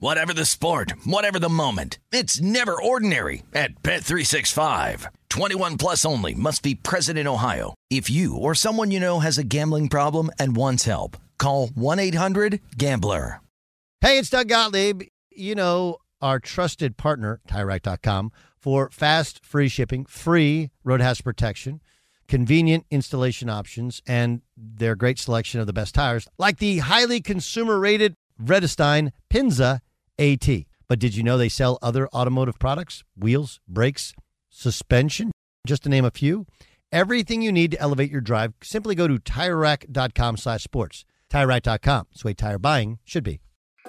Whatever the sport, whatever the moment, it's never ordinary at Bet365. 21 plus only must be present in Ohio. If you or someone you know has a gambling problem and wants help, call 1-800-GAMBLER. Hey, it's Doug Gottlieb. You know, our trusted partner, TireRack.com, for fast, free shipping, free road hazard protection, convenient installation options, and their great selection of the best tires, like the highly consumer rated Vredestein Pinza AT. But did you know they sell other automotive products? Wheels, brakes, suspension, just to name a few. Everything you need to elevate your drive, simply go to TireRack.com slash sports. TireRack.com. It's the way tire buying should be.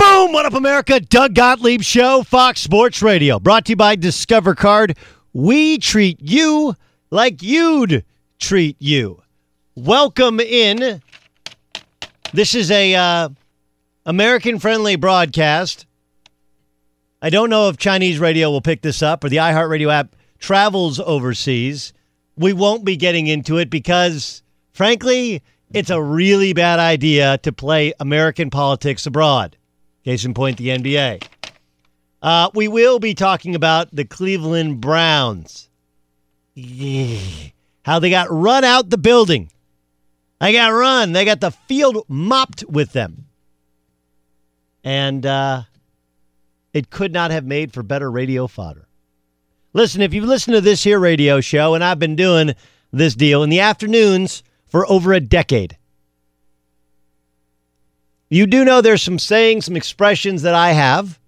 Boom! What up, America? Doug Gottlieb Show, Fox Sports Radio. Brought to you by Discover Card. We treat you like you'd treat you. Welcome in. This is a uh, American friendly broadcast. I don't know if Chinese radio will pick this up or the iHeartRadio app travels overseas. We won't be getting into it because, frankly, it's a really bad idea to play American politics abroad. Case in point, the NBA. Uh, we will be talking about the Cleveland Browns. How they got run out the building. They got run. They got the field mopped with them. And uh, it could not have made for better radio fodder. Listen, if you've listened to this here radio show, and I've been doing this deal in the afternoons for over a decade, you do know there's some sayings, some expressions that I have,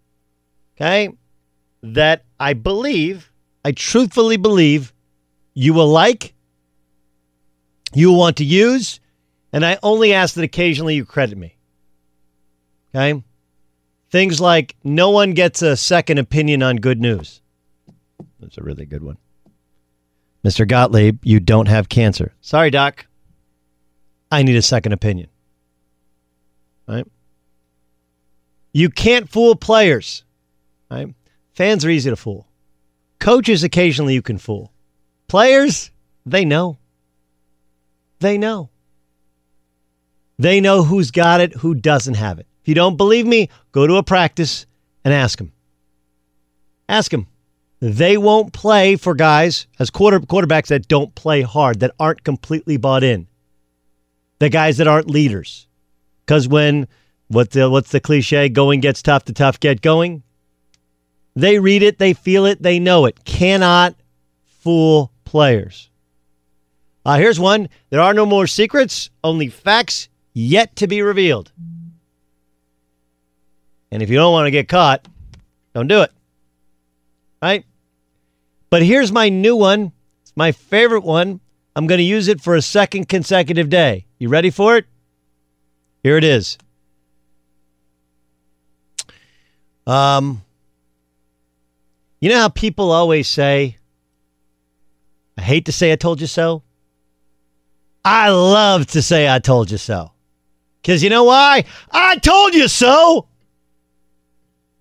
okay, that I believe, I truthfully believe you will like, you will want to use, and I only ask that occasionally you credit me. Okay? Things like no one gets a second opinion on good news. That's a really good one. Mr. Gottlieb, you don't have cancer. Sorry, doc. I need a second opinion. Right? You can't fool players. Right? Fans are easy to fool. Coaches occasionally you can fool. Players, they know. They know. They know who's got it, who doesn't have it. If you don't believe me, go to a practice and ask them. Ask them. They won't play for guys as quarter quarterbacks that don't play hard, that aren't completely bought in. The guys that aren't leaders. Because when what the what's the cliche? Going gets tough, the tough get going. They read it, they feel it, they know it. Cannot fool players. Uh, here's one. There are no more secrets, only facts yet to be revealed. And if you don't want to get caught, don't do it. Right? But here's my new one. It's my favorite one. I'm going to use it for a second consecutive day. You ready for it? Here it is. Um, you know how people always say, I hate to say I told you so? I love to say I told you so. Because you know why? I told you so.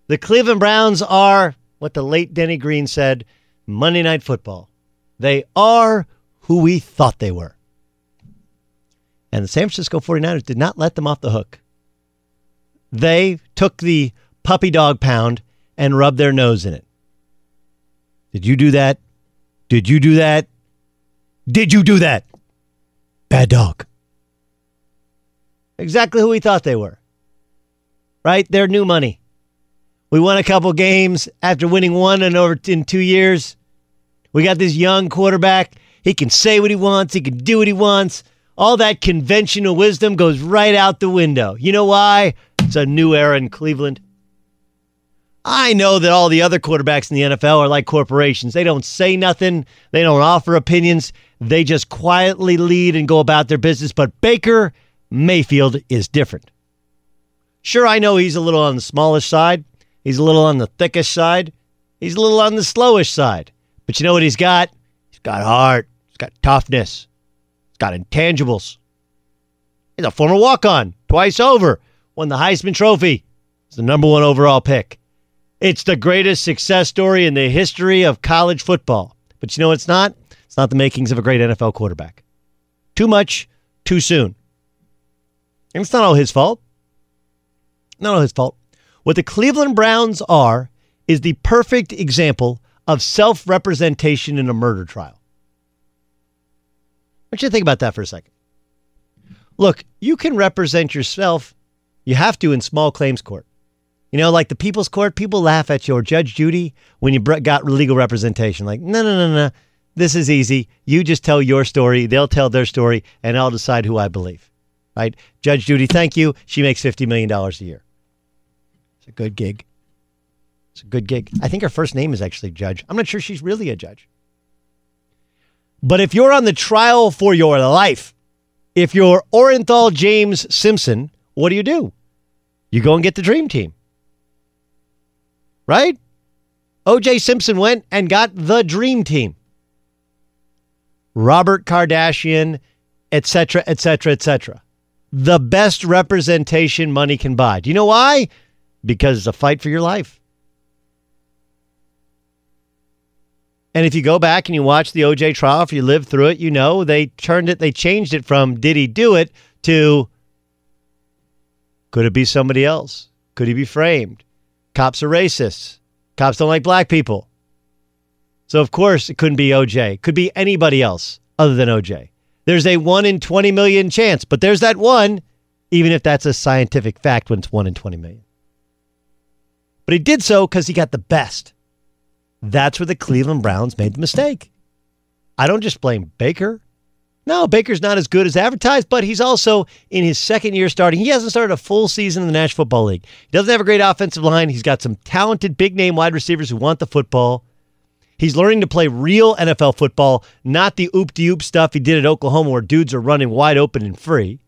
The Cleveland Browns are what the late Denny Green said Monday Night Football. They are who we thought they were. And the San Francisco 49ers did not let them off the hook. They took the puppy dog pound and rubbed their nose in it. Did you do that? Did you do that? Did you do that? Bad dog. Exactly who we thought they were. Right? They're new money. We won a couple games after winning one in over in two years. We got this young quarterback. He can say what he wants. He can do what he wants. All that conventional wisdom goes right out the window. You know why? It's a new era in Cleveland. I know that all the other quarterbacks in the NFL are like corporations. They don't say nothing, they don't offer opinions, they just quietly lead and go about their business. But Baker Mayfield is different. Sure, I know he's a little on the smallish side, he's a little on the thickish side, he's a little on the slowish side. But you know what he's got? He's got heart, he's got toughness, got intangibles. He's a former walk on, twice over, won the Heisman Trophy. He's the number one overall pick. It's the greatest success story in the history of college football. But you know it's not? It's not the makings of a great NFL quarterback. Too much, too soon. And it's not all his fault. Not all his fault. What the Cleveland Browns are is the perfect example of self representation in a murder trial. Want you to think about that for a second. Look, you can represent yourself, you have to in small claims court. You know, like the people's court, people laugh at you or Judge Judy when you got legal representation. Like, no, no, no, no. This is easy. You just tell your story, they'll tell their story, and I'll decide who I believe. Right? Judge Judy, thank you. She makes $50 million a year. It's a good gig. It's a good gig. I think her first name is actually Judge. I'm not sure she's really a judge. But if you're on the trial for your life, if you're Orenthal James Simpson, what do you do? You go and get the dream team right? OJ Simpson went and got the dream team. Robert Kardashian, etc., etc., etc. The best representation money can buy. Do you know why? Because it's a fight for your life. And if you go back and you watch the OJ trial, if you lived through it, you know they turned it, they changed it from did he do it to could it be somebody else? Could he be framed? Cops are racist. Cops don't like black people. So, of course, it couldn't be OJ. Could be anybody else other than OJ. There's a 1 in 20 million chance, but there's that one, even if that's a scientific fact when it's 1 in 20 million. But he did so because he got the best. That's where the Cleveland Browns made the mistake. I don't just blame Baker. No, Baker's not as good as advertised, but he's also in his second year starting. He hasn't started a full season in the National Football League. He doesn't have a great offensive line. He's got some talented big name wide receivers who want the football. He's learning to play real NFL football, not the oop de oop stuff he did at Oklahoma where dudes are running wide open and free.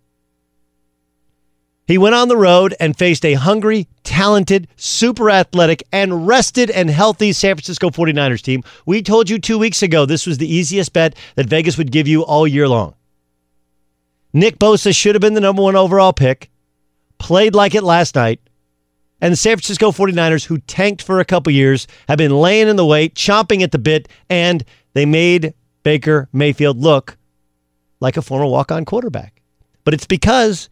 He went on the road and faced a hungry, talented, super athletic, and rested and healthy San Francisco 49ers team. We told you two weeks ago this was the easiest bet that Vegas would give you all year long. Nick Bosa should have been the number one overall pick, played like it last night, and the San Francisco 49ers, who tanked for a couple years, have been laying in the wait, chomping at the bit, and they made Baker Mayfield look like a former walk on quarterback. But it's because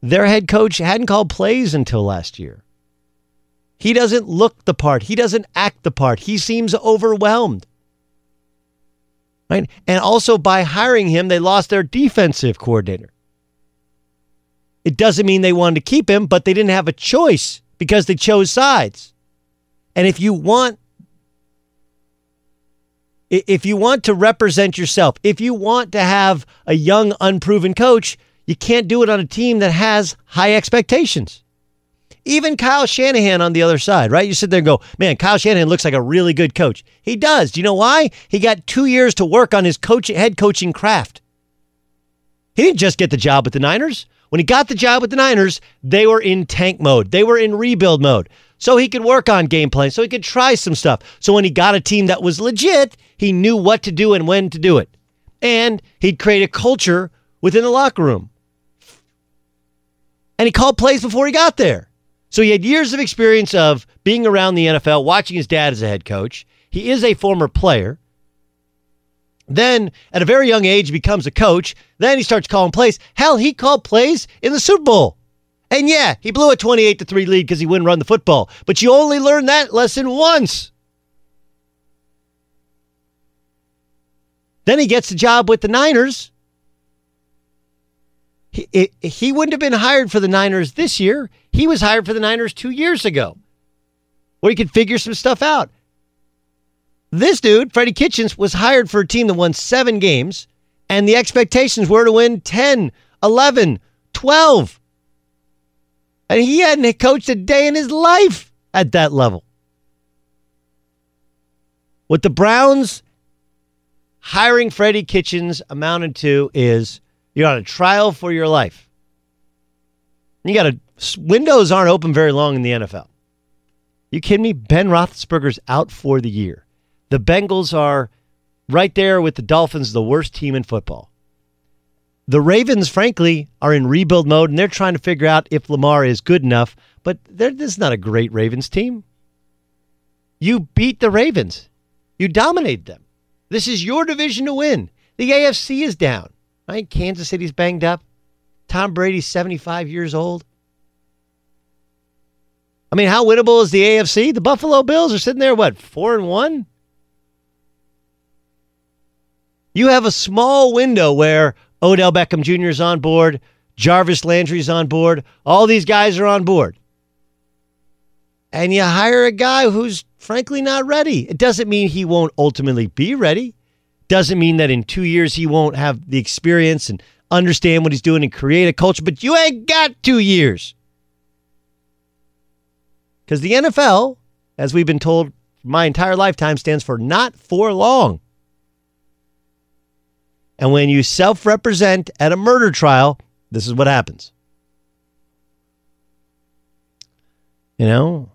their head coach hadn't called plays until last year. He doesn't look the part. He doesn't act the part. He seems overwhelmed. Right? And also by hiring him, they lost their defensive coordinator. It doesn't mean they wanted to keep him, but they didn't have a choice because they chose sides. And if you want if you want to represent yourself, if you want to have a young unproven coach, you can't do it on a team that has high expectations. Even Kyle Shanahan on the other side, right? You sit there and go, man, Kyle Shanahan looks like a really good coach. He does. Do you know why? He got two years to work on his coach, head coaching craft. He didn't just get the job with the Niners. When he got the job with the Niners, they were in tank mode. They were in rebuild mode. So he could work on game plan, so he could try some stuff. So when he got a team that was legit, he knew what to do and when to do it. And he'd create a culture within the locker room. And he called plays before he got there. So he had years of experience of being around the NFL, watching his dad as a head coach. He is a former player. Then, at a very young age, he becomes a coach. Then he starts calling plays. Hell, he called plays in the Super Bowl. And yeah, he blew a 28 to 3 lead because he wouldn't run the football. But you only learn that lesson once. Then he gets the job with the Niners. He, he wouldn't have been hired for the Niners this year. He was hired for the Niners two years ago, where he could figure some stuff out. This dude, Freddie Kitchens, was hired for a team that won seven games, and the expectations were to win 10, 11, 12. And he hadn't coached a day in his life at that level. What the Browns hiring Freddie Kitchens amounted to is you're on a trial for your life. You got to, windows aren't open very long in the NFL. You kidding me? Ben Roethlisberger's out for the year. The Bengals are right there with the Dolphins, the worst team in football. The Ravens, frankly, are in rebuild mode and they're trying to figure out if Lamar is good enough, but this is not a great Ravens team. You beat the Ravens, you dominated them. This is your division to win. The AFC is down, right? Kansas City's banged up. Tom Brady's 75 years old. I mean, how winnable is the AFC? The Buffalo Bills are sitting there, what, four and one? You have a small window where Odell Beckham Jr. is on board, Jarvis Landry's on board, all these guys are on board. And you hire a guy who's frankly not ready. It doesn't mean he won't ultimately be ready. Doesn't mean that in two years he won't have the experience and understand what he's doing and create a culture, but you ain't got two years. Because the NFL, as we've been told my entire lifetime, stands for not for long. And when you self represent at a murder trial, this is what happens. You know,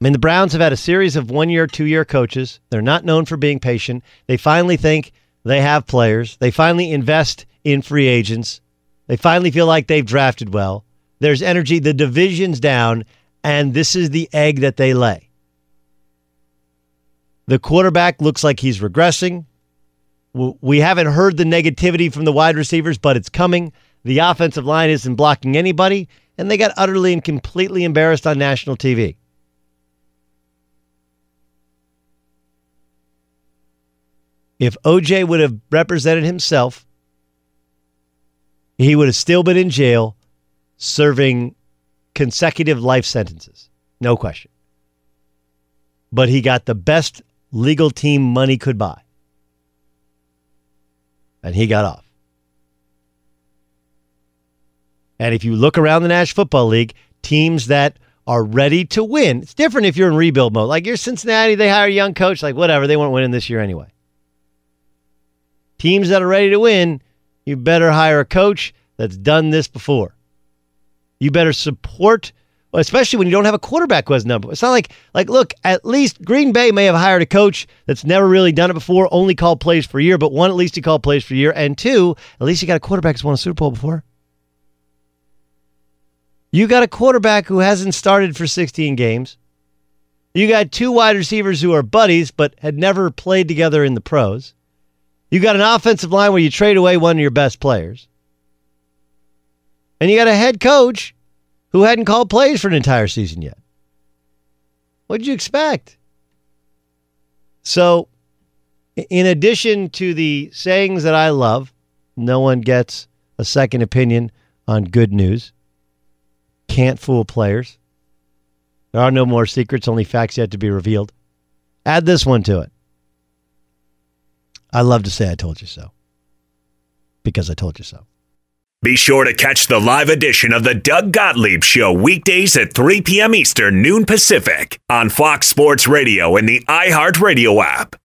I mean, the Browns have had a series of one year, two year coaches. They're not known for being patient. They finally think they have players. They finally invest in free agents. They finally feel like they've drafted well. There's energy. The division's down, and this is the egg that they lay. The quarterback looks like he's regressing. We haven't heard the negativity from the wide receivers, but it's coming. The offensive line isn't blocking anybody, and they got utterly and completely embarrassed on national TV. If OJ would have represented himself, he would have still been in jail serving consecutive life sentences. No question. But he got the best legal team money could buy and he got off. And if you look around the National Football League, teams that are ready to win, it's different if you're in rebuild mode. Like you're Cincinnati, they hire a young coach, like whatever, they weren't winning this year anyway. Teams that are ready to win, you better hire a coach that's done this before. You better support especially when you don't have a quarterback who has number. It's not like like look, at least Green Bay may have hired a coach that's never really done it before, only called plays for a year, but one at least he called plays for a year, and two, at least you got a quarterback who's won a Super Bowl before. You got a quarterback who hasn't started for 16 games. You got two wide receivers who are buddies but had never played together in the pros. You got an offensive line where you trade away one of your best players. And you got a head coach who hadn't called plays for an entire season yet. What'd you expect? So, in addition to the sayings that I love, no one gets a second opinion on good news. Can't fool players. There are no more secrets, only facts yet to be revealed. Add this one to it. I love to say I told you so because I told you so. Be sure to catch the live edition of the Doug Gottlieb Show weekdays at 3 p.m. Eastern, noon Pacific on Fox Sports Radio and the iHeartRadio app.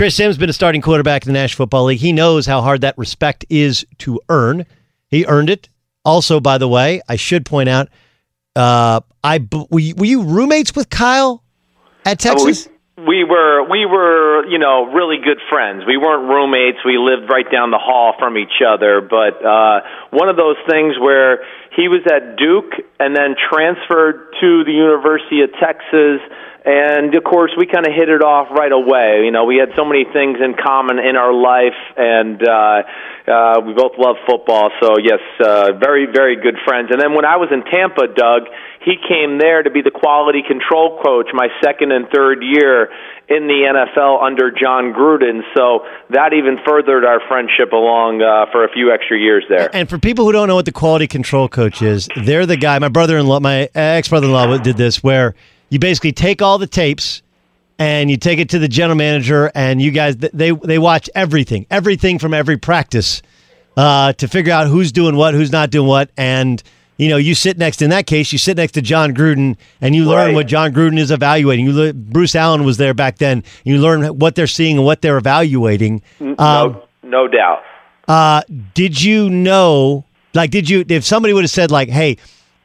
Chris Sims been a starting quarterback in the National Football League. He knows how hard that respect is to earn. He earned it. Also, by the way, I should point out, uh, I were you, were you roommates with Kyle at Texas? we, we were we were you know really good friends. We weren't roommates. We lived right down the hall from each other. But uh, one of those things where he was at Duke and then transferred to the University of Texas. And of course we kind of hit it off right away. You know we had so many things in common in our life and uh uh we both love football. So yes uh very very good friends. And then when i was in tampa doug he came there to be the quality control coach my second and third year in the NFL under Jon Gruden. So that even furthered our friendship along uh, for a few extra years there. And for people who don't know what the quality control coach is, they're the guy. My brother-in-law, my ex-brother-in-law, did this where you basically take all the tapes and you take it to the general manager and you guys they they watch everything everything from every practice uh, to figure out who's doing what who's not doing what and you know you sit next in that case you sit next to Jon Gruden and you learn Right. what Jon Gruden is evaluating you le- Bruce Allen was there back then you learn what they're seeing and what they're evaluating um, no, no doubt. uh, did you know Like, did you? If somebody would have said like, "Hey,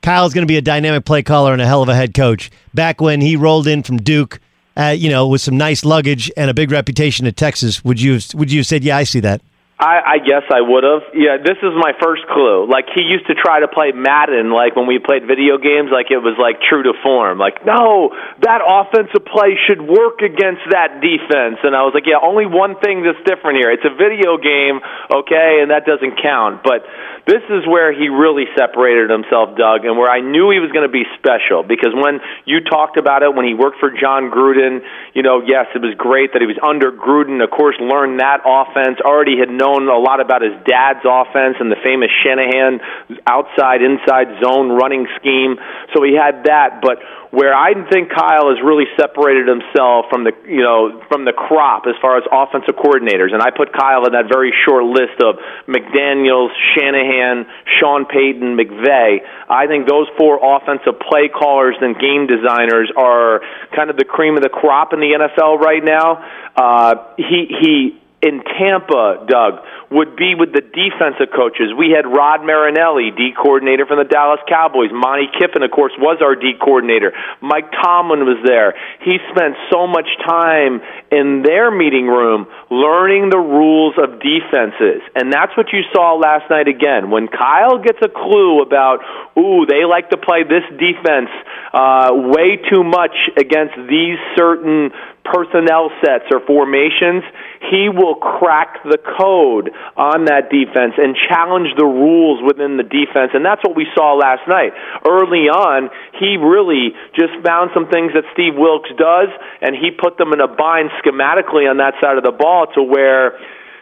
Kyle's going to be a dynamic play caller and a hell of a head coach," back when he rolled in from Duke, uh, you know, with some nice luggage and a big reputation at Texas, would you would you have said, "Yeah, I see that"? I, I guess I would have. Yeah, this is my first clue. Like he used to try to play Madden, like when we played video games, like it was like true to form. Like, no, that offensive play should work against that defense. And I was like, yeah, only one thing that's different here. It's a video game, okay, and that doesn't count. But this is where he really separated himself, Doug, and where I knew he was going to be special. Because when you talked about it, when he worked for Jon Gruden, you know, yes, it was great that he was under Gruden. Of course, learned that offense. Already had known a lot about his dad's offense and the famous Shanahan outside inside zone running scheme. So he had that, but where I think Kyle has really separated himself from the you know from the crop as far as offensive coordinators, and I put Kyle in that very short list of McDaniels, Shanahan, Sean Payton, McVay. I think those four offensive play callers and game designers are kind of the cream of the crop in the NFL right now. Uh, he he in Tampa, Doug, would be with the defensive coaches. We had Rod Marinelli, D coordinator from the Dallas Cowboys. Monte Kiffin, of course, was our D coordinator. Mike Tomlin was there. He spent so much time in their meeting room learning the rules of defenses. And that's what you saw last night again. When Kyle gets a clue about, ooh, they like to play this defense uh, way too much against these certain personnel sets or formations, he will crack the code on that defense and challenge the rules within the defense. And that's what we saw last night. Early on, he really just found some things that Steve Wilks does, and he put them in a bind schematically on that side of the ball to where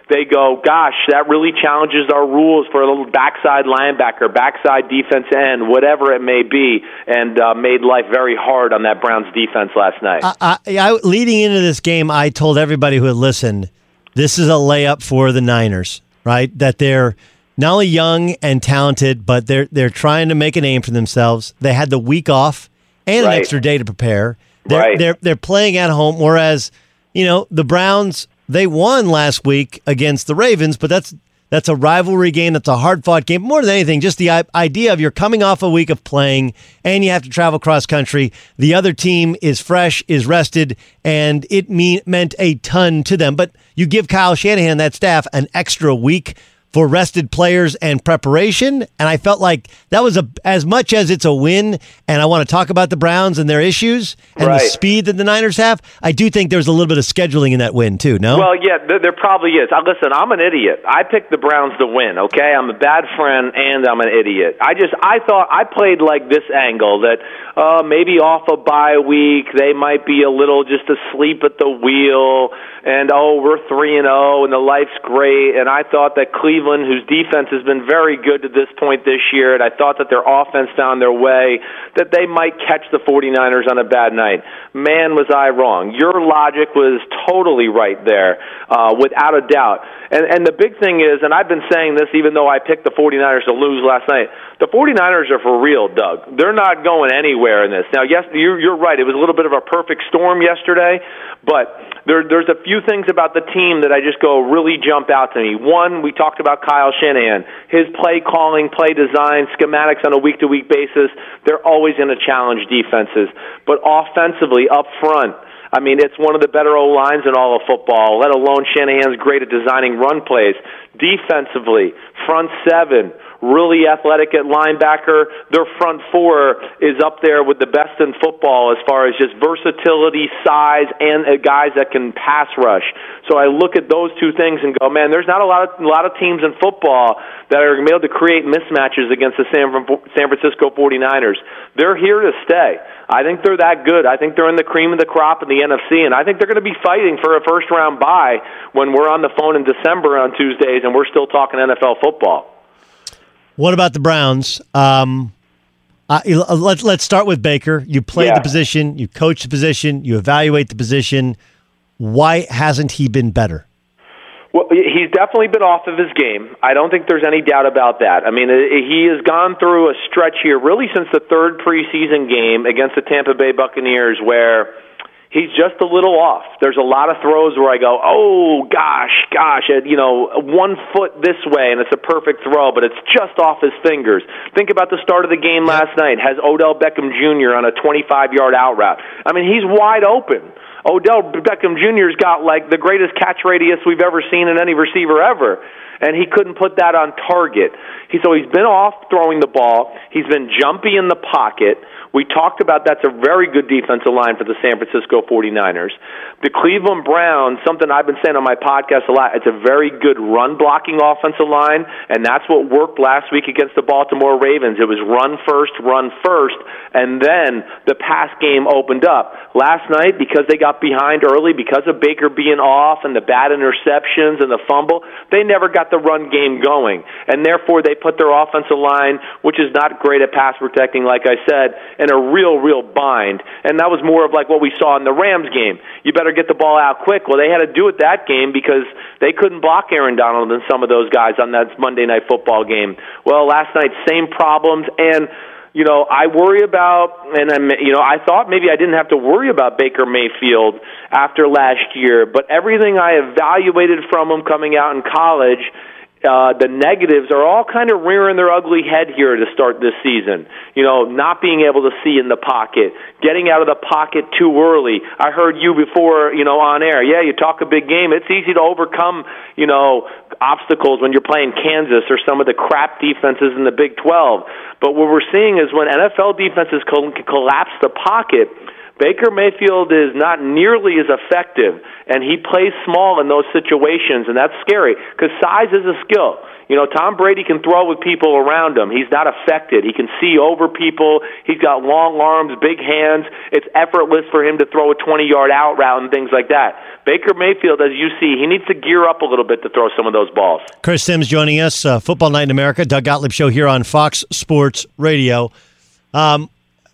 they go, gosh, that really challenges our rules for a little backside linebacker, backside defense end, whatever it may be, and uh, made life very hard on that Browns defense last night. I, I, I, leading into this game, I told everybody who had listened, this is a layup for the Niners, right? That they're not only young and talented, but they're they're trying to make a name for themselves. They had the week off and right. an extra day to prepare. They're, right. they're they're playing at home, whereas you know the Browns they won last week against the Ravens, but that's that's a rivalry game. That's a hard fought game. More than anything, just the idea of you're coming off a week of playing and you have to travel cross country. The other team is fresh, is rested, and it mean, meant a ton to them. But you give Kyle Shanahan that staff an extra week for rested players and preparation. And I felt like that was a as much as it's a win. And I want to talk about the Browns and their issues and right. the speed that the Niners have. I do think there's a little bit of scheduling in that win too. No. Well, yeah, there, there probably is. I, listen, I'm an idiot. I picked the Browns to win. Okay, I'm a bad friend and I'm an idiot. I just I thought I played like this angle that uh, maybe off a bye week they might be a little just asleep at the wheel and oh we're three and oh and the life's great and I thought that Cleveland whose defense has been very good to this point this year and I thought that their offense found their way that they might catch the 49ers on a bad night. Man was I wrong. Your logic was totally right there uh, without a doubt. And and the big thing is and I've been saying this even though I picked the 49ers to lose last night the 49ers are for real Doug. They're not going anywhere in this. Now yes you're, you're right. It was a little bit of a perfect storm yesterday but there, there's a few things about the team that I just go really jump out to me. One, we talked about Kyle Shanahan, his play calling, play design, schematics on a week to week basis. They're always going to challenge defenses, but offensively up front. I mean, it's one of the better O lines in all of football, let alone Shanahan's great at designing run plays. Defensively, front seven, really athletic at linebacker. Their front four is up there with the best in football as far as just versatility, size, and uh, guys that can pass rush. So I look at those two things and go, man, there's not a lot of a lot of teams in football that are able to create mismatches against the San San Francisco 49ers. They're here to stay. I think they're that good. I think they're in the cream of the crop in the NFC, and I think they're going to be fighting for a first round bye when we're on the phone in December on Tuesdays and we're still talking NFL football. What about the Browns? Um, uh, let's let's start with Baker. You played Yeah. the position, you coach the position, you evaluate the position. Why hasn't he been better? Well, he's definitely been off of his game. I don't think there's any doubt about that. I mean, he has gone through a stretch here, really since the third preseason game against the Tampa Bay Buccaneers, where he's just a little off. There's a lot of throws where I go, oh gosh, gosh, you know, one foot this way and it's a perfect throw, but it's just off his fingers. Think about the start of the game last night. Has Odell Beckham Jr. on a 25 yard out route. I mean, he's wide open. Odell Beckham Jr.'s got like the greatest catch radius we've ever seen in any receiver ever and he couldn't put that on target. He so he's been off throwing the ball. He's been jumpy in the pocket. We talked about that's a very good defensive line for the San Francisco 49ers. The Cleveland Browns, something I've been saying on my podcast a lot, it's a very good run blocking offensive line, and that's what worked last week against the Baltimore Ravens. It was run first, run first, and then the pass game opened up. Last night, because they got behind early, because of Baker being off and the bad interceptions and the fumble, they never got the run game going, and therefore they put their offensive line, which is not great at pass protecting, like I said, in a real, real bind. And that was more of like what we saw in the Rams game. You better get the ball out quick. Well, they had to do it that game because they couldn't block Aaron Donald and some of those guys on that Monday night football game. Well, last night, same problems. And you know, I worry about, and I'm, you know, I thought maybe I didn't have to worry about Baker Mayfield after last year, but everything I evaluated from him coming out in college uh, the negatives are all kind of rearing their ugly head here to start this season. You know, not being able to see in the pocket, getting out of the pocket too early. I heard you before, you know, on air. Yeah, you talk a big game. It's easy to overcome, you know, obstacles when you're playing Kansas or some of the crap defenses in the Big 12. But what we're seeing is when NFL defenses collapse the pocket, Baker Mayfield is not nearly as effective, and he plays small in those situations, and that's scary because size is a skill. You know, Tom Brady can throw with people around him. He's not affected. He can see over people. He's got long arms, big hands. It's effortless for him to throw a 20 yard out route and things like that. Baker Mayfield, as you see, he needs to gear up a little bit to throw some of those balls. Chris Sims joining us, uh, Football Night in America, Doug Gottlieb Show here on Fox Sports Radio. Um,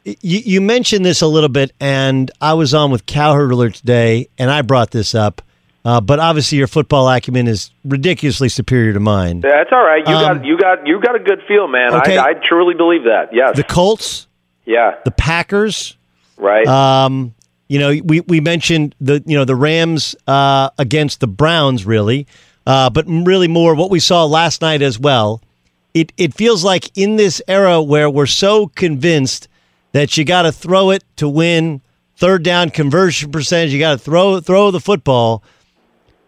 you, you mentioned this a little bit, and I was on with Cowherdler today, and I brought this up. Uh, but obviously, your football acumen is ridiculously superior to mine. That's all right. You um, got you got you got a good feel, man. Okay. I, I truly believe that. Yes. The Colts. Yeah. The Packers. Right. Um, you know, we we mentioned the you know the Rams uh, against the Browns, really, uh, but really more what we saw last night as well. It it feels like in this era where we're so convinced that you got to throw it to win third down conversion percentage. You got to throw throw the football.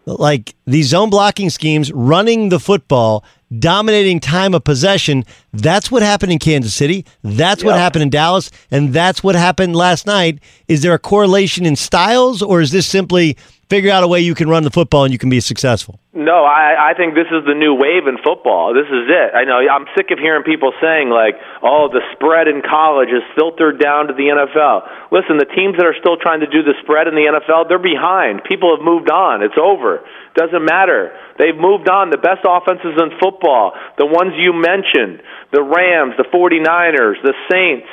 Like these zone blocking schemes, running the football, dominating time of possession. That's what happened in Kansas City. That's what happened in Dallas, and that's what happened last night. Is there a correlation in styles, or is this simply figure out a way you can run the football and you can be successful. No, I, I think this is the new wave in football. This is it. I know I'm sick of hearing people saying like, "Oh, the spread in college is filtered down to the NFL." Listen, the teams that are still trying to do the spread in the NFL, they're behind. People have moved on. It's over. Doesn't matter. They've moved on. The best offenses in football, the ones you mentioned, the Rams, the 49ers, the Saints,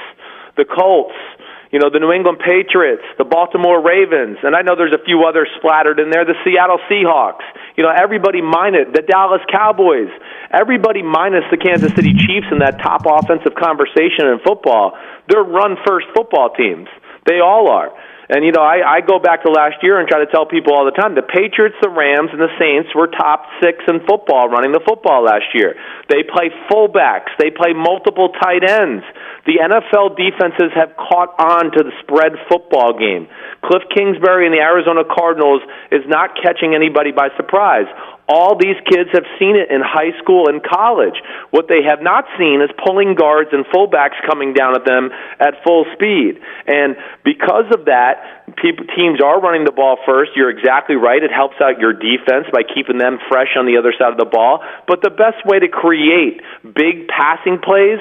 the Colts, you know, the New England Patriots, the Baltimore Ravens, and I know there's a few others splattered in there, the Seattle Seahawks, you know, everybody minus the Dallas Cowboys, everybody minus the Kansas City Chiefs in that top offensive conversation in football. They're run first football teams. They all are. And you know, I, I go back to last year and try to tell people all the time: the Patriots, the Rams, and the Saints were top six in football, running the football last year. They play fullbacks. They play multiple tight ends. The NFL defenses have caught on to the spread football game. Cliff Kingsbury and the Arizona Cardinals is not catching anybody by surprise. All these kids have seen it in high school and college. What they have not seen is pulling guards and fullbacks coming down at them at full speed. And because of that, teams are running the ball first. You're exactly right. It helps out your defense by keeping them fresh on the other side of the ball. But the best way to create big passing plays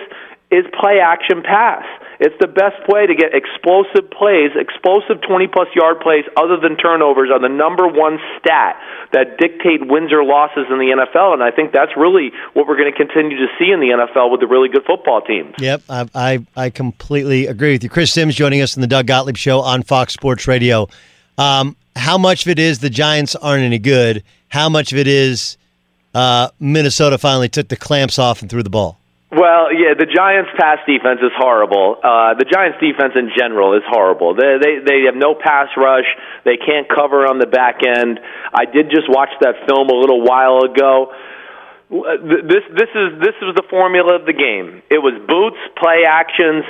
is play action pass. It's the best way to get explosive plays, explosive 20 plus yard plays other than turnovers are the number one stat that dictate wins or losses in the NFL. And I think that's really what we're going to continue to see in the NFL with the really good football teams. Yep, I, I, I completely agree with you. Chris Sims joining us in the Doug Gottlieb Show on Fox Sports Radio. Um, how much of it is the Giants aren't any good? How much of it is uh, Minnesota finally took the clamps off and threw the ball? Well, yeah, the Giants' pass defense is horrible. Uh, the Giants' defense in general is horrible. They, they they have no pass rush. They can't cover on the back end. I did just watch that film a little while ago. This this is this was the formula of the game. It was boots, play actions,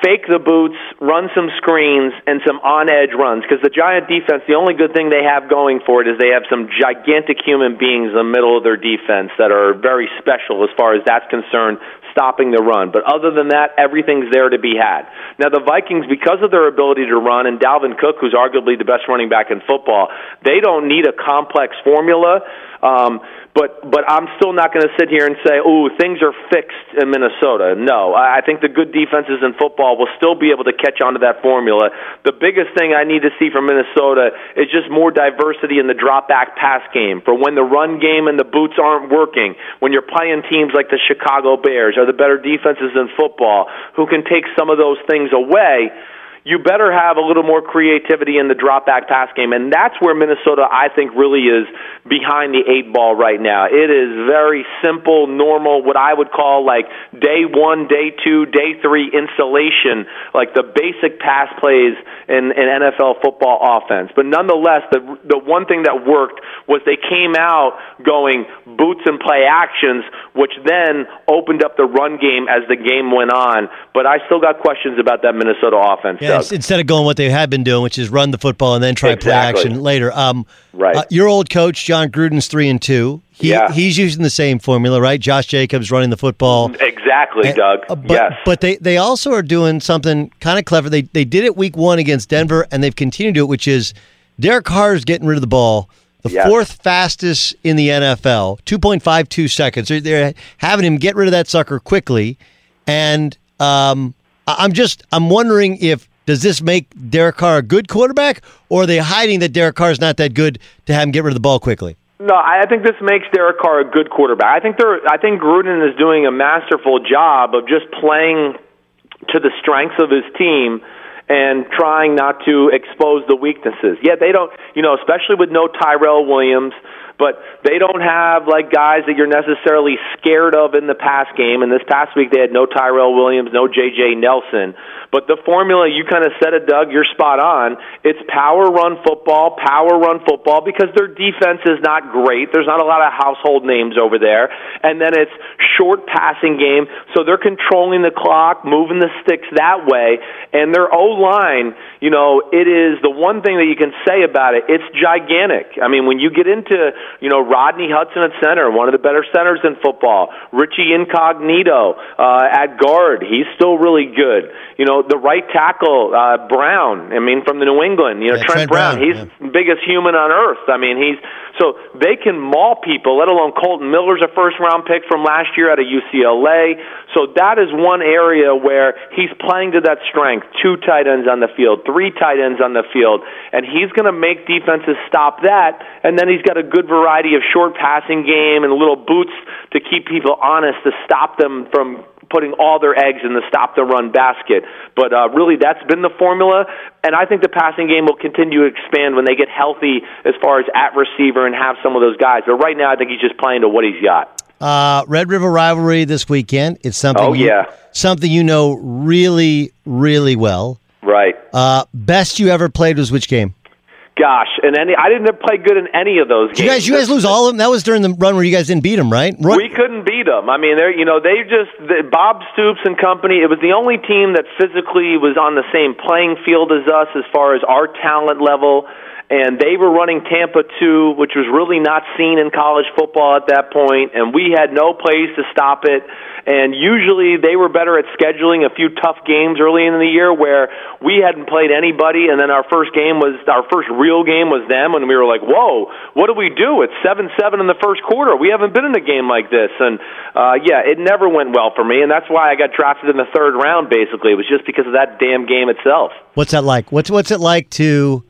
fake the boots, run some screens, and some on edge runs. Because the Giant defense, the only good thing they have going for it is they have some gigantic human beings in the middle of their defense that are very special as far as that's concerned, stopping the run. But other than that, everything's there to be had. Now, the Vikings, because of their ability to run, and Dalvin Cook, who's arguably the best running back in football, they don't need a complex formula. Um, but but I'm still not going to sit here and say, "Oh, things are fixed in Minnesota." No, I think the good defenses in football will still be able to catch on to that formula. The biggest thing I need to see from Minnesota is just more diversity in the drop back pass game for when the run game and the boots aren't working. When you're playing teams like the Chicago Bears or the better defenses in football who can take some of those things away you better have a little more creativity in the drop back pass game. And that's where Minnesota, I think, really is behind the eight ball right now. It is very simple, normal, what I would call like day one, day two, day three installation, like the basic pass plays in, in NFL football offense. But nonetheless, the, the one thing that worked was they came out going boots and play actions, which then opened up the run game as the game went on. But I still got questions about that Minnesota offense. Yeah, instead of going what they had been doing, which is run the football and then try exactly. play action later. Um, right. Uh, your old coach Jon Gruden's three and two. He, yeah. He's using the same formula, right? Josh Jacobs running the football. Exactly, and, Doug. Uh, but, yes. But they, they also are doing something kind of clever. They they did it week one against Denver, and they've continued to do it, which is Derek Carr is getting rid of the ball. The yes. fourth fastest in the NFL, 2.52 seconds. They're, they're having him get rid of that sucker quickly. And um, I'm just, I'm wondering if does this make Derek Carr a good quarterback, or are they hiding that Derek Carr is not that good to have him get rid of the ball quickly? No, I think this makes Derek Carr a good quarterback. I think they're, I think Gruden is doing a masterful job of just playing to the strengths of his team and trying not to expose the weaknesses. Yeah, they don't, you know, especially with no Tyrell Williams but they don't have like guys that you're necessarily scared of in the pass game. And this past week they had no Tyrell Williams, no J.J. Nelson. But the formula, you kind of said it, Doug, you're spot on. It's power run football, power run football because their defense is not great. There's not a lot of household names over there. And then it's short passing game. So they're controlling the clock, moving the sticks that way. And their O line, you know, it is the one thing that you can say about it. It's gigantic. I mean, when you get into, you know, Rodney Hudson at center, one of the better centers in football, Richie Incognito uh, at guard, he's still really good. You know, the right tackle, uh, Brown. I mean, from the New England. You know, yeah, Trent, Trent, Brown. Brown He's yeah. the biggest human on earth. I mean, he's so they can maul people. Let alone Kolton Miller's a first round pick from last year out of UCLA. So that is one area where he's playing to that strength. Two tight ends on the field, three tight ends on the field, and he's going to make defenses stop that. And then he's got a good variety of short passing game and little boots to keep people honest to stop them from putting all their eggs in the stop the run basket. But uh, really, that's been the formula, and I think the passing game will continue to expand when they get healthy as far as at receiver and have some of those guys. But right now, I think he's just playing to what he's got. Uh, Red River rivalry this weekend. It's something. Oh you, yeah, something you know really, really well. Right. Uh, best you ever played was which game? Gosh, and any I didn't play good in any of those games. You guys, you guys lose all of them. That was during the run where you guys didn't beat them, right? Roy- we couldn't beat them. I mean, they're you know they just Bob Stoops and company. It was the only team that physically was on the same playing field as us as far as our talent level. And they were running Tampa 2, which was really not seen in college football at that point, and we had no place to stop it. And usually they were better at scheduling a few tough games early in the year where we hadn't played anybody and then our first game was our first real game was them and we were like whoa what do we do? It's seven seven in the first quarter. We haven't been in a game like this. And uh yeah it never went well for me and that's why i got drafted in the third round basically. It was just because of that damn game itself. What's that like? What's what's it like to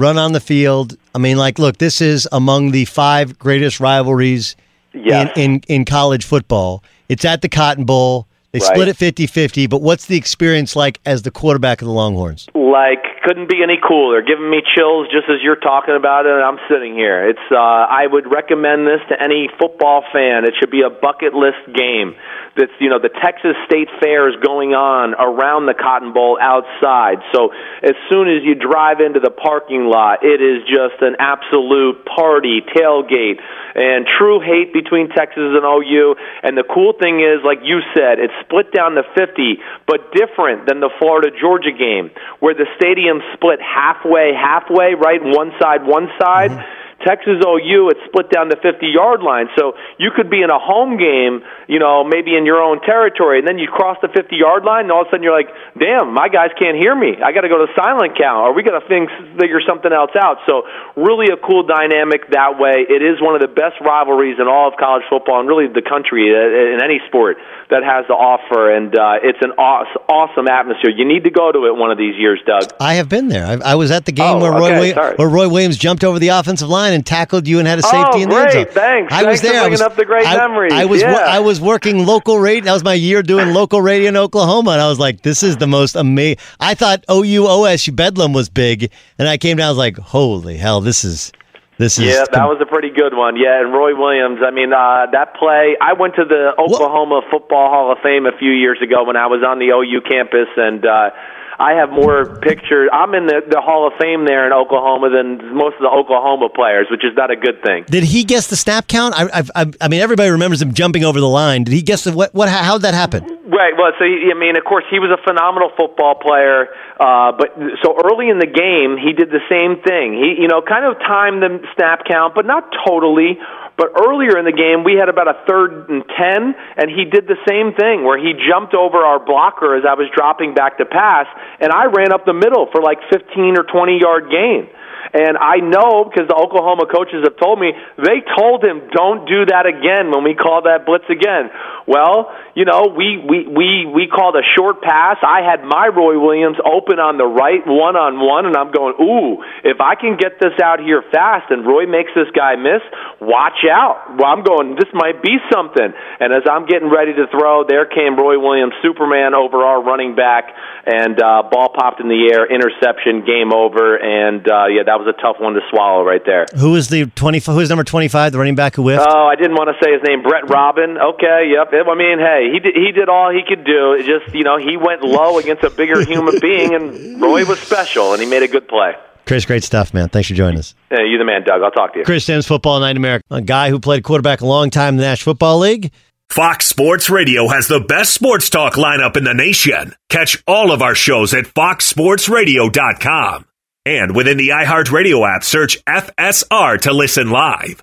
run on the field i mean like look this is among the five greatest rivalries yes. in, in in college football it's at the Cotton Bowl. They Right. split it 50 50, but what's the experience like as the quarterback of the Longhorns? like couldn't be any cooler. Giving me chills just as you're talking about it, and I'm sitting here. It's uh, I would recommend this to any football fan. It should be a bucket list game. That's you know the Texas State Fair is going on around the Cotton Bowl outside. So as soon as you drive into the parking lot, it is just an absolute party tailgate and true hate between Texas and OU. And the cool thing is, like you said, it's split down to 50, but different than the Florida Georgia game where the stadium split halfway, halfway, right? One side, one side. Mm-hmm Texas OU, it's split down the 50 yard line. So you could be in a home game, you know, maybe in your own territory, and then you cross the 50 yard line, and all of a sudden you're like, damn, my guys can't hear me. I got to go to silent count, or we got to figure something else out. So really a cool dynamic that way. It is one of the best rivalries in all of college football and really the country uh, in any sport that has to offer, and uh, it's an awesome, awesome atmosphere. You need to go to it one of these years, Doug. I have been there. I, I was at the game oh, where okay, Roy where Roy Williams jumped over the offensive line and tackled you and had a safety oh, in the end zone. Thanks. I was there. For I was up the great I, memories. I was yeah. I was working local radio. That was my year doing local radio in Oklahoma, and I was like, "This is the most amazing." I thought OU OSU Bedlam was big, and I came down. I was like, "Holy hell, this is." This is yeah, that was a pretty good one. Yeah, and Roy Williams. I mean, uh, that play. I went to the Oklahoma what? Football Hall of Fame a few years ago when I was on the OU campus, and uh, I have more pictures. I'm in the, the Hall of Fame there in Oklahoma than most of the Oklahoma players, which is not a good thing. Did he guess the snap count? I, I, I mean, everybody remembers him jumping over the line. Did he guess the, what? What? How did that happen? Right. Well, so I mean, of course, he was a phenomenal football player. Uh, but so early in the game, he did the same thing. He, you know, kind of timed the snap count, but not totally. But earlier in the game, we had about a third and 10, and he did the same thing where he jumped over our blocker as I was dropping back to pass, and I ran up the middle for like 15 or 20 yard gain. And I know because the Oklahoma coaches have told me they told him don't do that again when we call that blitz again. Well, you know, we we we we called a short pass. I had my Roy Williams open on the right one on one, and I'm going, ooh, if I can get this out here fast, and Roy makes this guy miss, watch out. Well, I'm going, this might be something. And as I'm getting ready to throw, there came Roy Williams, Superman over our running back, and uh, ball popped in the air, interception, game over, and uh, yeah, that was a tough one to swallow right there. Who was the twenty? Who was number twenty five? The running back who whiffed? Oh, I didn't want to say his name. Brett Robin. Okay, yep. I mean, hey, he did, he did all he could do. It just you know, he went low against a bigger human being, and Roy was special, and he made a good play. Chris, great stuff, man. Thanks for joining us. Yeah, you the man, Doug. I'll talk to you. Chris Simms, Football Night in America, a guy who played quarterback a long time in the National Football League. Fox Sports Radio has the best sports talk lineup in the nation. Catch all of our shows at foxsportsradio.com. And within the iHeartRadio app, search FSR to listen live.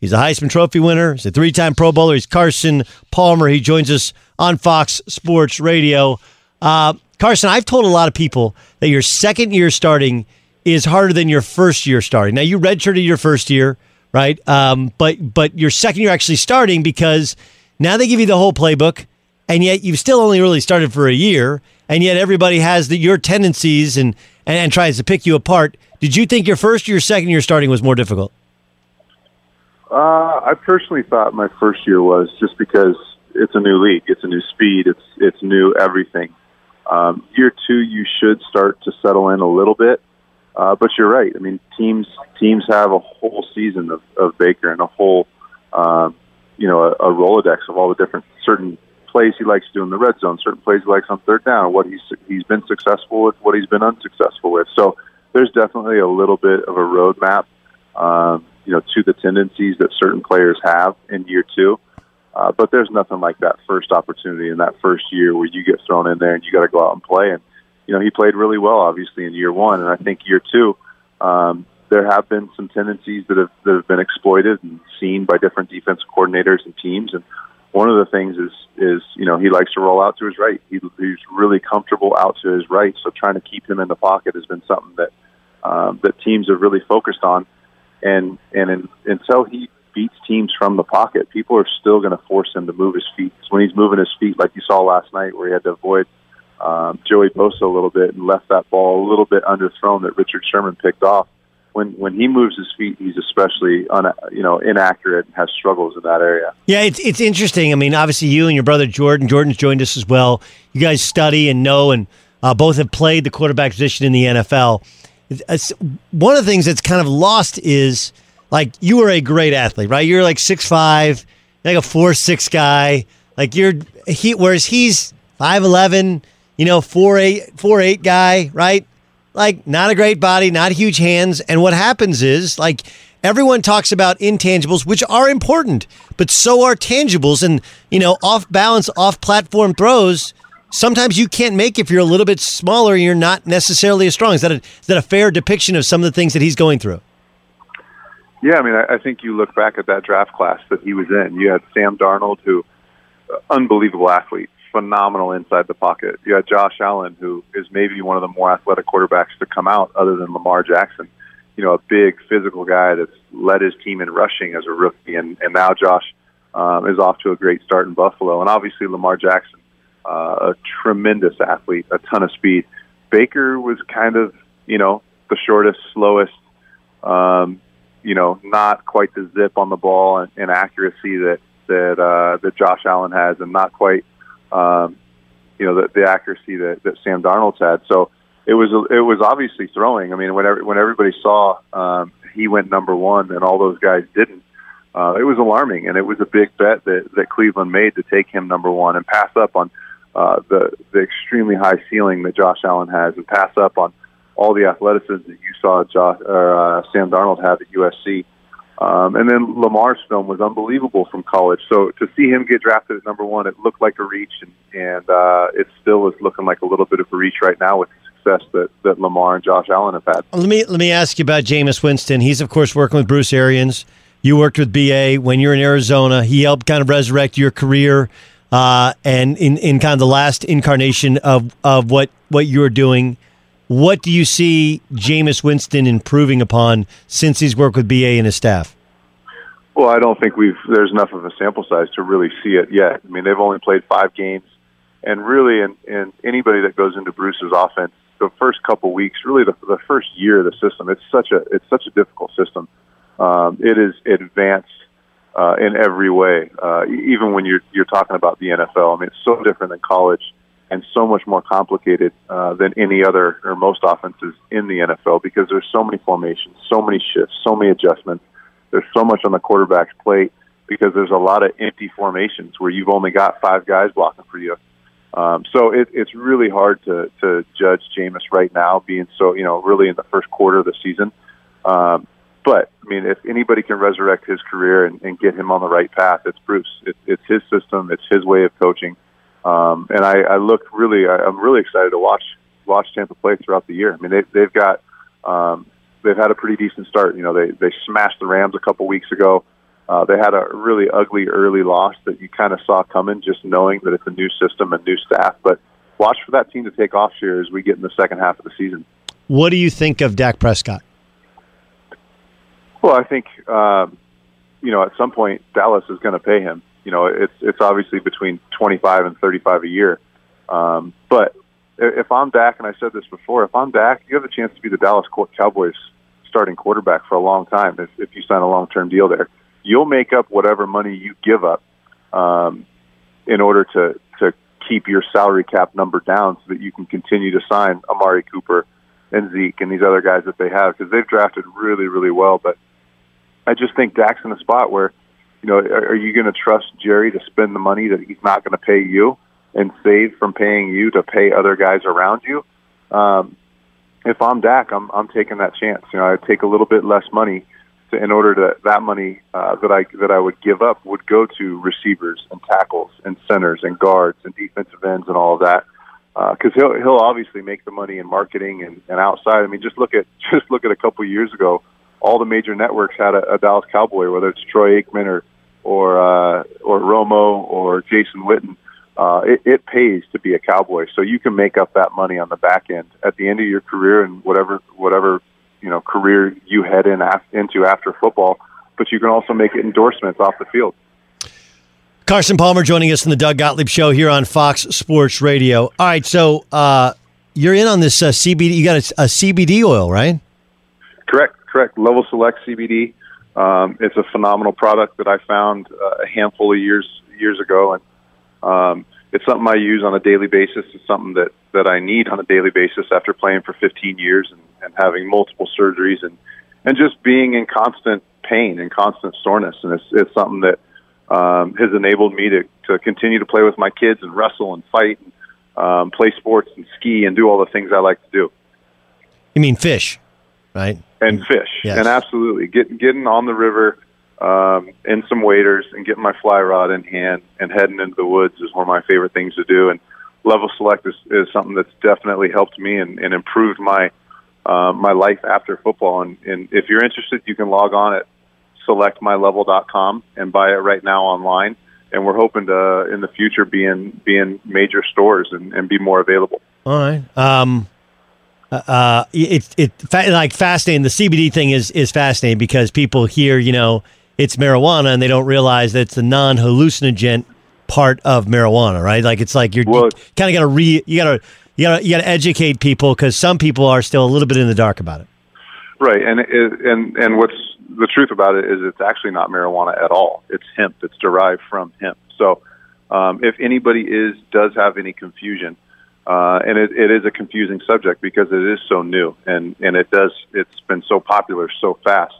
He's a Heisman Trophy winner. He's a three time Pro Bowler. He's Carson Palmer. He joins us on Fox Sports Radio. Uh, Carson, I've told a lot of people that your second year starting is harder than your first year starting. Now, you redshirted your first year, right? Um, but but your second year actually starting because now they give you the whole playbook, and yet you've still only really started for a year, and yet everybody has the, your tendencies and, and, and tries to pick you apart. Did you think your first year, second year starting was more difficult? Uh, I personally thought my first year was just because it's a new league, it's a new speed, it's it's new everything. Um, year two, you should start to settle in a little bit, uh, but you're right. I mean, teams teams have a whole season of, of Baker and a whole, um, you know, a, a rolodex of all the different certain plays he likes to do in the red zone, certain plays he likes on third down, what he's he's been successful with, what he's been unsuccessful with. So there's definitely a little bit of a roadmap. Um, you know, to the tendencies that certain players have in year two. Uh, but there's nothing like that first opportunity in that first year where you get thrown in there and you got to go out and play. And you know, he played really well, obviously, in year one, and I think year two, um, there have been some tendencies that have that have been exploited and seen by different defensive coordinators and teams. And one of the things is is you know he likes to roll out to his right. He, he's really comfortable out to his right, so trying to keep him in the pocket has been something that um, that teams have really focused on and and in, until he beats teams from the pocket, people are still going to force him to move his feet. When he's moving his feet, like you saw last night, where he had to avoid um, Joey Bosa a little bit and left that ball a little bit underthrown that Richard Sherman picked off. When when he moves his feet, he's especially un, you know inaccurate and has struggles in that area. Yeah, it's it's interesting. I mean, obviously you and your brother Jordan, Jordan's joined us as well. You guys study and know, and uh, both have played the quarterback position in the NFL one of the things that's kind of lost is like you were a great athlete, right? You're like six five, like a four six guy. Like you're he, whereas he's five eleven, you know, four eight four eight guy, right? Like not a great body, not huge hands. And what happens is like everyone talks about intangibles, which are important, but so are tangibles. And you know, off balance, off platform throws sometimes you can't make if you're a little bit smaller you're not necessarily as strong. Is that a, is that a fair depiction of some of the things that he's going through? Yeah, I mean, I, I think you look back at that draft class that he was in. You had Sam Darnold, who uh, unbelievable athlete, phenomenal inside the pocket. You had Josh Allen, who is maybe one of the more athletic quarterbacks to come out, other than Lamar Jackson. You know, a big physical guy that's led his team in rushing as a rookie, and and now Josh um, is off to a great start in Buffalo, and obviously Lamar Jackson uh, a tremendous athlete, a ton of speed. Baker was kind of, you know, the shortest, slowest, um, you know, not quite the zip on the ball and, and accuracy that that uh, that Josh Allen has, and not quite, um, you know, the, the accuracy that, that Sam Darnold's had. So it was it was obviously throwing. I mean, when every, when everybody saw um, he went number one and all those guys didn't, uh, it was alarming, and it was a big bet that that Cleveland made to take him number one and pass up on uh, the the extremely high ceiling that Josh Allen has and pass up on all the athleticism that you saw Josh or uh, Sam Darnold have at USC. Um, and then Lamar's film was unbelievable from college. So to see him get drafted at number one, it looked like a reach, and, and uh, it still is looking like a little bit of a reach right now with the success that, that Lamar and Josh Allen have had. Let me let me ask you about Jameis Winston. He's of course working with Bruce Arians. You worked with BA when you're in Arizona. He helped kind of resurrect your career, uh, and in, in kind of the last incarnation of of what what you're doing. What do you see Jameis Winston improving upon since he's worked with BA and his staff? Well, I don't think we've there's enough of a sample size to really see it yet. I mean, they've only played five games, and really, in anybody that goes into Bruce's offense, the first couple weeks, really the, the first year of the system, it's such a it's such a difficult system. Um, it is advanced uh, in every way, uh, even when you're you're talking about the NFL. I mean, it's so different than college and so much more complicated uh, than any other or most offenses in the NFL because there's so many formations, so many shifts, so many adjustments. There's so much on the quarterback's plate because there's a lot of empty formations where you've only got five guys blocking for you. Um, so it, it's really hard to, to judge Jameis right now, being so you know really in the first quarter of the season. Um, but I mean, if anybody can resurrect his career and, and get him on the right path, it's Bruce. It, it's his system. It's his way of coaching. Um, and I, I look really, I, I'm really excited to watch watch Tampa play throughout the year. I mean, they, they've got um, they've had a pretty decent start. You know, they they smashed the Rams a couple weeks ago. Uh, they had a really ugly early loss that you kind of saw coming, just knowing that it's a new system and new staff. But watch for that team to take off here as we get in the second half of the season. What do you think of Dak Prescott? Well, I think um, you know at some point Dallas is going to pay him you know, it's it's obviously between 25 and 35 a year. Um, but if I'm Dak, and I said this before, if I'm Dak, you have a chance to be the Dallas Cowboys starting quarterback for a long time if, if you sign a long term deal there. You'll make up whatever money you give up um, in order to to keep your salary cap number down so that you can continue to sign Amari Cooper and Zeke and these other guys that they have because they've drafted really really well. But I just think Dak's in a spot where you know, are, are you going to trust Jerry to spend the money that he's not going to pay you and save from paying you to pay other guys around you? Um, if I'm Dak, I'm I'm taking that chance. You know, I take a little bit less money to, in order to that money uh, that I that I would give up would go to receivers and tackles and centers and guards and defensive ends and all of that because uh, he'll he'll obviously make the money in marketing and, and outside. I mean, just look at just look at a couple years ago all the major networks had a, a Dallas Cowboy, whether it's Troy Aikman or or uh, or Romo or Jason Witten. Uh, it, it pays to be a cowboy, so you can make up that money on the back end at the end of your career and whatever whatever you know career you head in af- into after football. But you can also make endorsements off the field. Carson Palmer joining us in the Doug Gottlieb Show here on Fox Sports Radio. All right, so uh, you're in on this uh, CBD. You got a, a CBD oil, right? Correct correct. Level Select CBD. Um, it's a phenomenal product that I found uh, a handful of years years ago, and um, it's something I use on a daily basis. It's something that that I need on a daily basis after playing for 15 years and, and having multiple surgeries and and just being in constant pain and constant soreness. And it's it's something that um, has enabled me to to continue to play with my kids and wrestle and fight and um, play sports and ski and do all the things I like to do. You mean fish, right? and fish, yes. and absolutely get, getting on the river um, in some waders and getting my fly rod in hand and heading into the woods is one of my favorite things to do. And level select is, is something that's definitely helped me and, and improved my uh, my life after football. And, and if you're interested, you can log on at selectmylevel.com and buy it right now online. And we're hoping to, in the future, be in, be in major stores and, and be more available. All right. Um, uh, it's it, it like fascinating. The CBD thing is is fascinating because people hear you know it's marijuana and they don't realize that it's a non hallucinogen part of marijuana, right? Like it's like you're well, kind of got to re you got to you got to you got to educate people because some people are still a little bit in the dark about it. Right, and and and what's the truth about it is it's actually not marijuana at all. It's hemp. It's derived from hemp. So um, if anybody is does have any confusion uh, and it, it is a confusing subject because it is so new and, and it does it's been so popular so fast.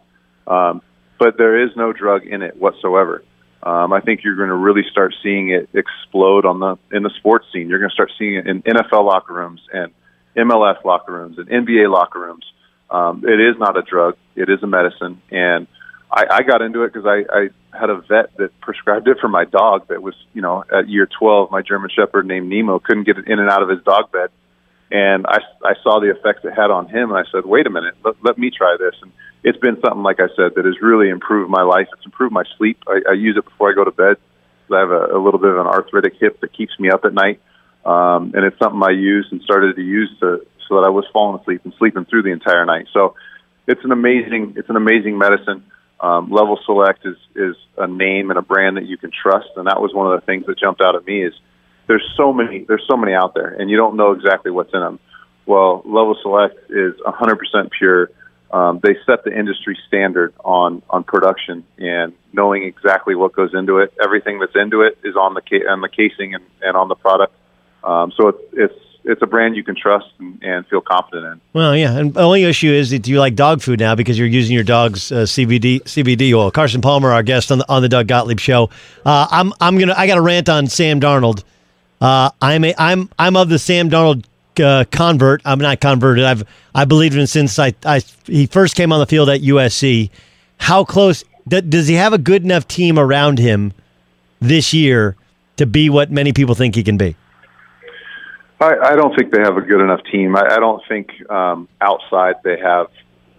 Um, but there is no drug in it whatsoever. Um, I think you're going to really start seeing it explode on the in the sports scene. You're going to start seeing it in NFL locker rooms and MLS locker rooms and NBA locker rooms. Um, it is not a drug; it is a medicine, and I, I got into it because I, I had a vet that prescribed it for my dog that was, you know, at year 12, my German Shepherd named Nemo couldn't get in and out of his dog bed. And I, I saw the effects it had on him, and I said, wait a minute, let, let me try this. And it's been something, like I said, that has really improved my life. It's improved my sleep. I, I use it before I go to bed. I have a, a little bit of an arthritic hip that keeps me up at night. Um, and it's something I use and started to use to, so that I was falling asleep and sleeping through the entire night. So it's an amazing, it's an amazing medicine. Um, Level Select is is a name and a brand that you can trust, and that was one of the things that jumped out at me. Is there's so many there's so many out there, and you don't know exactly what's in them. Well, Level Select is 100% pure. Um, they set the industry standard on on production and knowing exactly what goes into it. Everything that's into it is on the ca- on the casing and, and on the product. Um, so it's it's it's a brand you can trust and, and, feel confident in. Well, yeah, and the only issue is that you like dog food now because you're using your dog's uh, CBD CBD oil. Carson Palmer, our guest on the on the Doug Gottlieb show. Uh, I'm I'm gonna I got a rant on Sam Darnold. Uh, I'm a, I'm I'm of the Sam Darnold uh, convert. I'm not converted. I've I believed in since I, I he first came on the field at USC. How close does he have a good enough team around him this year to be what many people think he can be? I, I don't think they have a good enough team. I, I don't think um, outside they have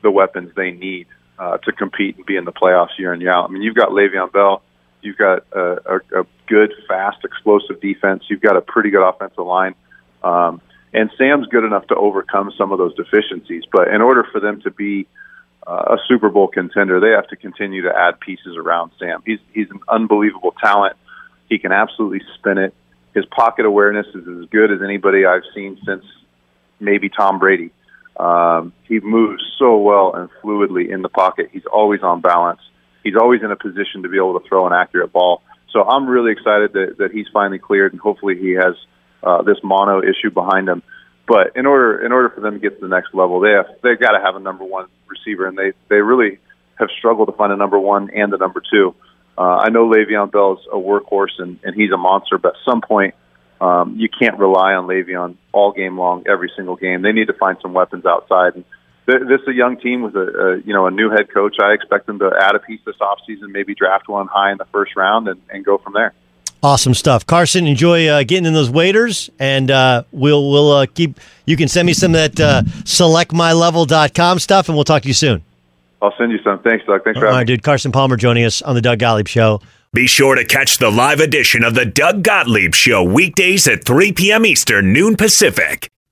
the weapons they need uh, to compete and be in the playoffs year in year out. I mean, you've got Le'Veon Bell, you've got a, a, a good, fast, explosive defense, you've got a pretty good offensive line, um, and Sam's good enough to overcome some of those deficiencies. But in order for them to be uh, a Super Bowl contender, they have to continue to add pieces around Sam. He's he's an unbelievable talent. He can absolutely spin it his pocket awareness is as good as anybody I've seen since maybe Tom Brady. Um, he moves so well and fluidly in the pocket. He's always on balance. He's always in a position to be able to throw an accurate ball. So I'm really excited that, that he's finally cleared, and hopefully he has uh, this mono issue behind him. But in order in order for them to get to the next level, they have they've got to have a number one receiver, and they they really have struggled to find a number one and a number two. I know Le'Veon Bell's a workhorse and, and he's a monster, but at some point, um, you can't rely on Le'Veon all game long, every single game. They need to find some weapons outside. And this is a young team with a, a you know a new head coach. I expect them to add a piece this offseason, maybe draft one high in the first round, and, and go from there. Awesome stuff, Carson. Enjoy uh, getting in those waiters, and uh, we'll we'll uh, keep. You can send me some of that uh, selectmylevel.com stuff, and we'll talk to you soon. I'll send you some. Thanks, Doug. Thanks for All having right, dude. Carson Palmer joining us on the Doug Gottlieb Show. Be sure to catch the live edition of the Doug Gottlieb Show weekdays at 3 p.m. Eastern, noon Pacific.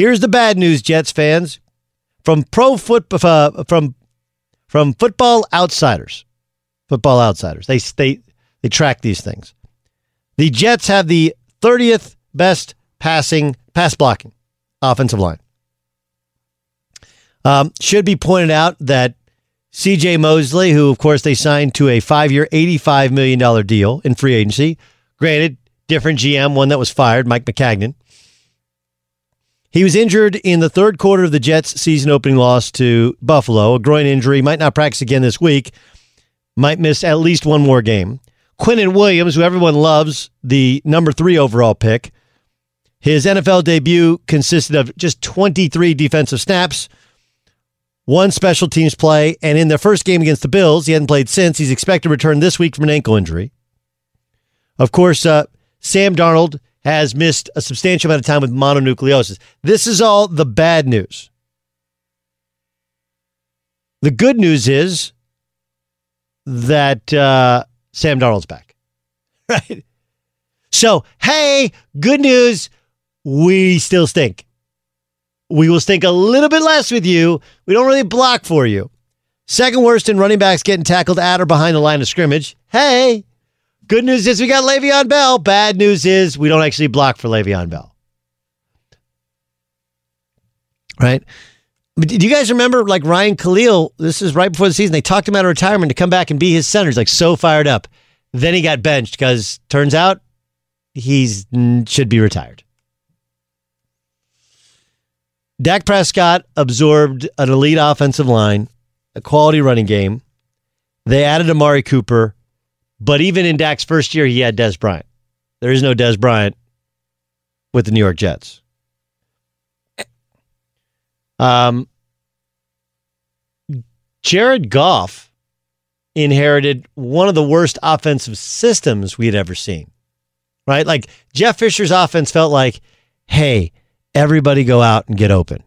Here's the bad news, Jets fans. From pro foot uh, from from football outsiders, football outsiders. They they they track these things. The Jets have the 30th best passing pass blocking offensive line. Um, should be pointed out that C.J. Mosley, who of course they signed to a five-year, $85 million deal in free agency, granted different GM, one that was fired, Mike Maccagnan. He was injured in the third quarter of the Jets' season opening loss to Buffalo, a groin injury, might not practice again this week, might miss at least one more game. Quinnen Williams, who everyone loves, the number three overall pick, his NFL debut consisted of just 23 defensive snaps, one special teams play, and in their first game against the Bills, he hadn't played since. He's expected to return this week from an ankle injury. Of course, uh, Sam Darnold has missed a substantial amount of time with mononucleosis. This is all the bad news. The good news is that uh, Sam Darnold's back. Right? So, hey, good news. We still stink. We will stink a little bit less with you. We don't really block for you. Second worst in running backs getting tackled at or behind the line of scrimmage. Hey, Good news is we got Le'Veon Bell. Bad news is we don't actually block for Le'Veon Bell. Right? But do you guys remember like Ryan Kalil? This is right before the season. They talked him out of retirement to come back and be his center. He's like so fired up. Then he got benched because turns out he's should be retired. Dak Prescott absorbed an elite offensive line, a quality running game. They added Amari Cooper. But even in Dak's first year, he had Dez Bryant. There is no Dez Bryant with the New York Jets. Um, Jared Goff inherited one of the worst offensive systems we had ever seen. Right? Like Jeff Fisher's offense felt like, hey, everybody go out and get open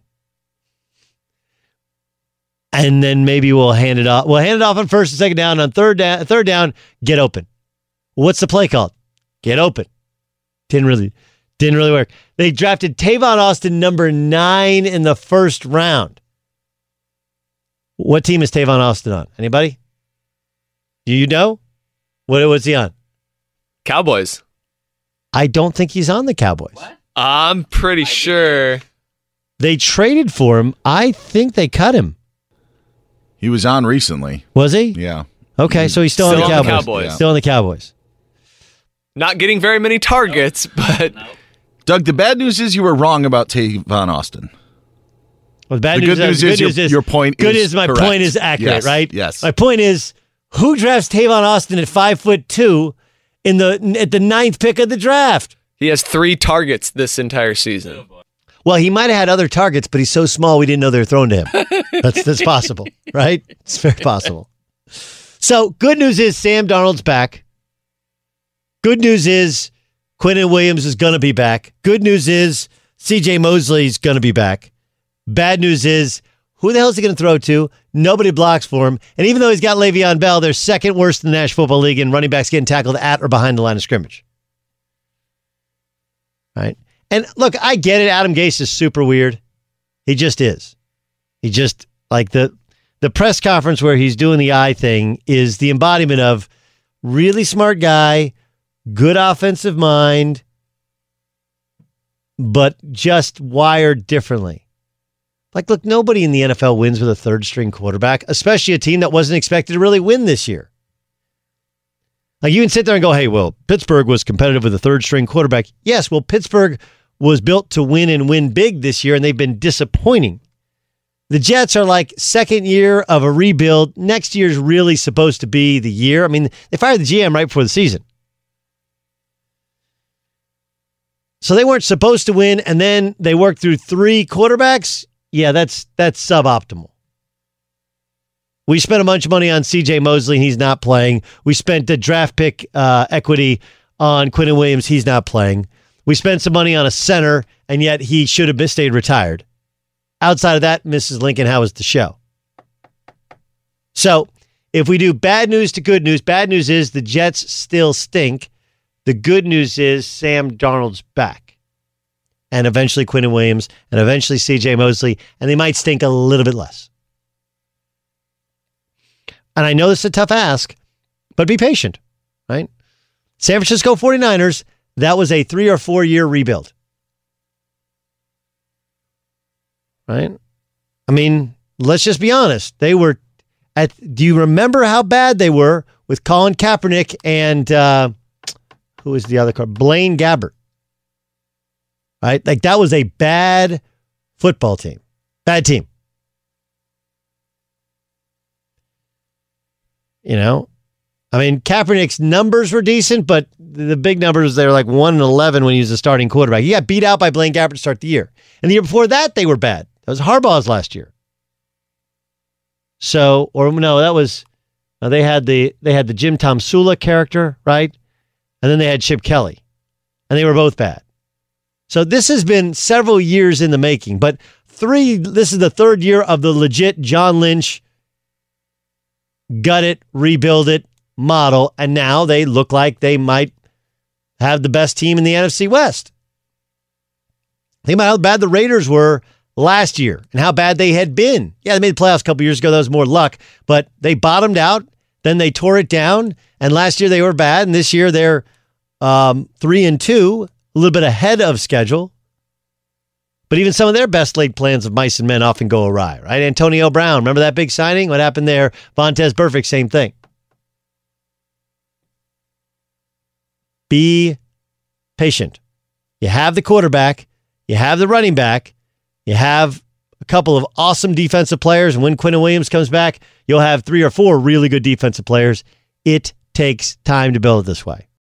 and then maybe we'll hand it off. We'll hand it off on first and second down. On third down, third down, get open. What's the play called? Get open. Didn't really, didn't really work. They drafted Tavon Austin number nine in the first round. What team is Tavon Austin on? Anybody? Do you know? What was he on? Cowboys. I don't think he's on the Cowboys. What? I'm pretty sure. They traded for him. I think they cut him. He was on recently. Was he? Yeah. Okay, so he's still, still on, the on Cowboys. the Cowboys. Yeah. Still on the Cowboys. Not getting very many targets, but Doug, the bad news is you were wrong about Tavon Austin. Well, the bad the news, good news good is, news your, is your point. good is is my correct. point is accurate, Yes, right? Yes. My point is who drafts Tavon Austin at five foot two in the at the ninth pick of the draft? he has three targets this entire season. Oh, Well, he might have had other targets, but he's so small we didn't know they were thrown to him. that's that's possible, right? It's very possible. So, good news is Sam Darnold's back. Good news is Quinnen Williams is going to be back. Good news is CJ Mosley's going to be back. Bad news is who the hell is he going to throw to? Nobody blocks for him. And even though he's got Le'Veon Bell, they're second worst in the National Football League in running backs getting tackled at or behind the line of scrimmage. Right? And look, I get it. Adam Gase is super weird. He just is. He just like the the press conference where he's doing the eye thing is the embodiment of really smart guy, good offensive mind, but just wired differently. Like, look, nobody in the NFL wins with a third string quarterback, especially a team that wasn't expected to really win this year. Like, you can sit there and go, hey, well, Pittsburgh was competitive with a third string quarterback. Yes, well, Pittsburgh was built to win and win big this year, and they've been disappointing. The Jets are like second year of a rebuild. Next year's really supposed to be the year. I mean, they fired the GM right before the season. So they weren't supposed to win, and then they worked through three quarterbacks. Yeah, that's that's suboptimal. We spent a bunch of money on C.J. Mosley, he's not playing. We spent the draft pick uh, equity on Quinnen Williams. He's not playing. We spent some money on a center, and yet he should have stayed retired. Outside of that, Mrs. Lincoln, how was the show? So, if we do bad news to good news, bad news is the Jets still stink. The good news is Sam Darnold's back. And eventually Quinnen Williams and eventually CJ Mosley, and they might stink a little bit less. And I know this is a tough ask, but be patient, right? San Francisco 49ers, that was a three or four year rebuild. Right? I mean, let's just be honest. They were at, do you remember how bad they were with Colin Kaepernick and, uh, who is the other card? Blaine Gabbert. Right? Like that was a bad football team. Bad team. You know? I mean, Kaepernick's numbers were decent, but the big numbers, they were like 1 and 11 when he was a starting quarterback. He got beat out by Blaine Gabbert to start the year. And the year before that, they were bad. That was Harbaugh's last year. So, or no, that was, no, they had the, they had the Jim Tomsula character, right? And then they had Chip Kelly, and they were both bad. So this has been several years in the making, but three, this is the third year of the legit John Lynch gut it, rebuild it model. And now they look like they might have the best team in the NFC West. Think about how bad the Raiders were last year and how bad they had been. Yeah, they made the playoffs a couple years ago. That was more luck, but they bottomed out. Then they tore it down. And last year they were bad. And this year they're um, three and two, a little bit ahead of schedule. But even some of their best laid plans of mice and men often go awry, right? Antonio Brown, remember that big signing? What happened there? Vontaze Burfict, same thing. Be patient. You have the quarterback, you have the running back, you have a couple of awesome defensive players, and when Quinnen Williams comes back, you'll have three or four really good defensive players. It takes time to build it this way.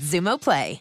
Xumo Play.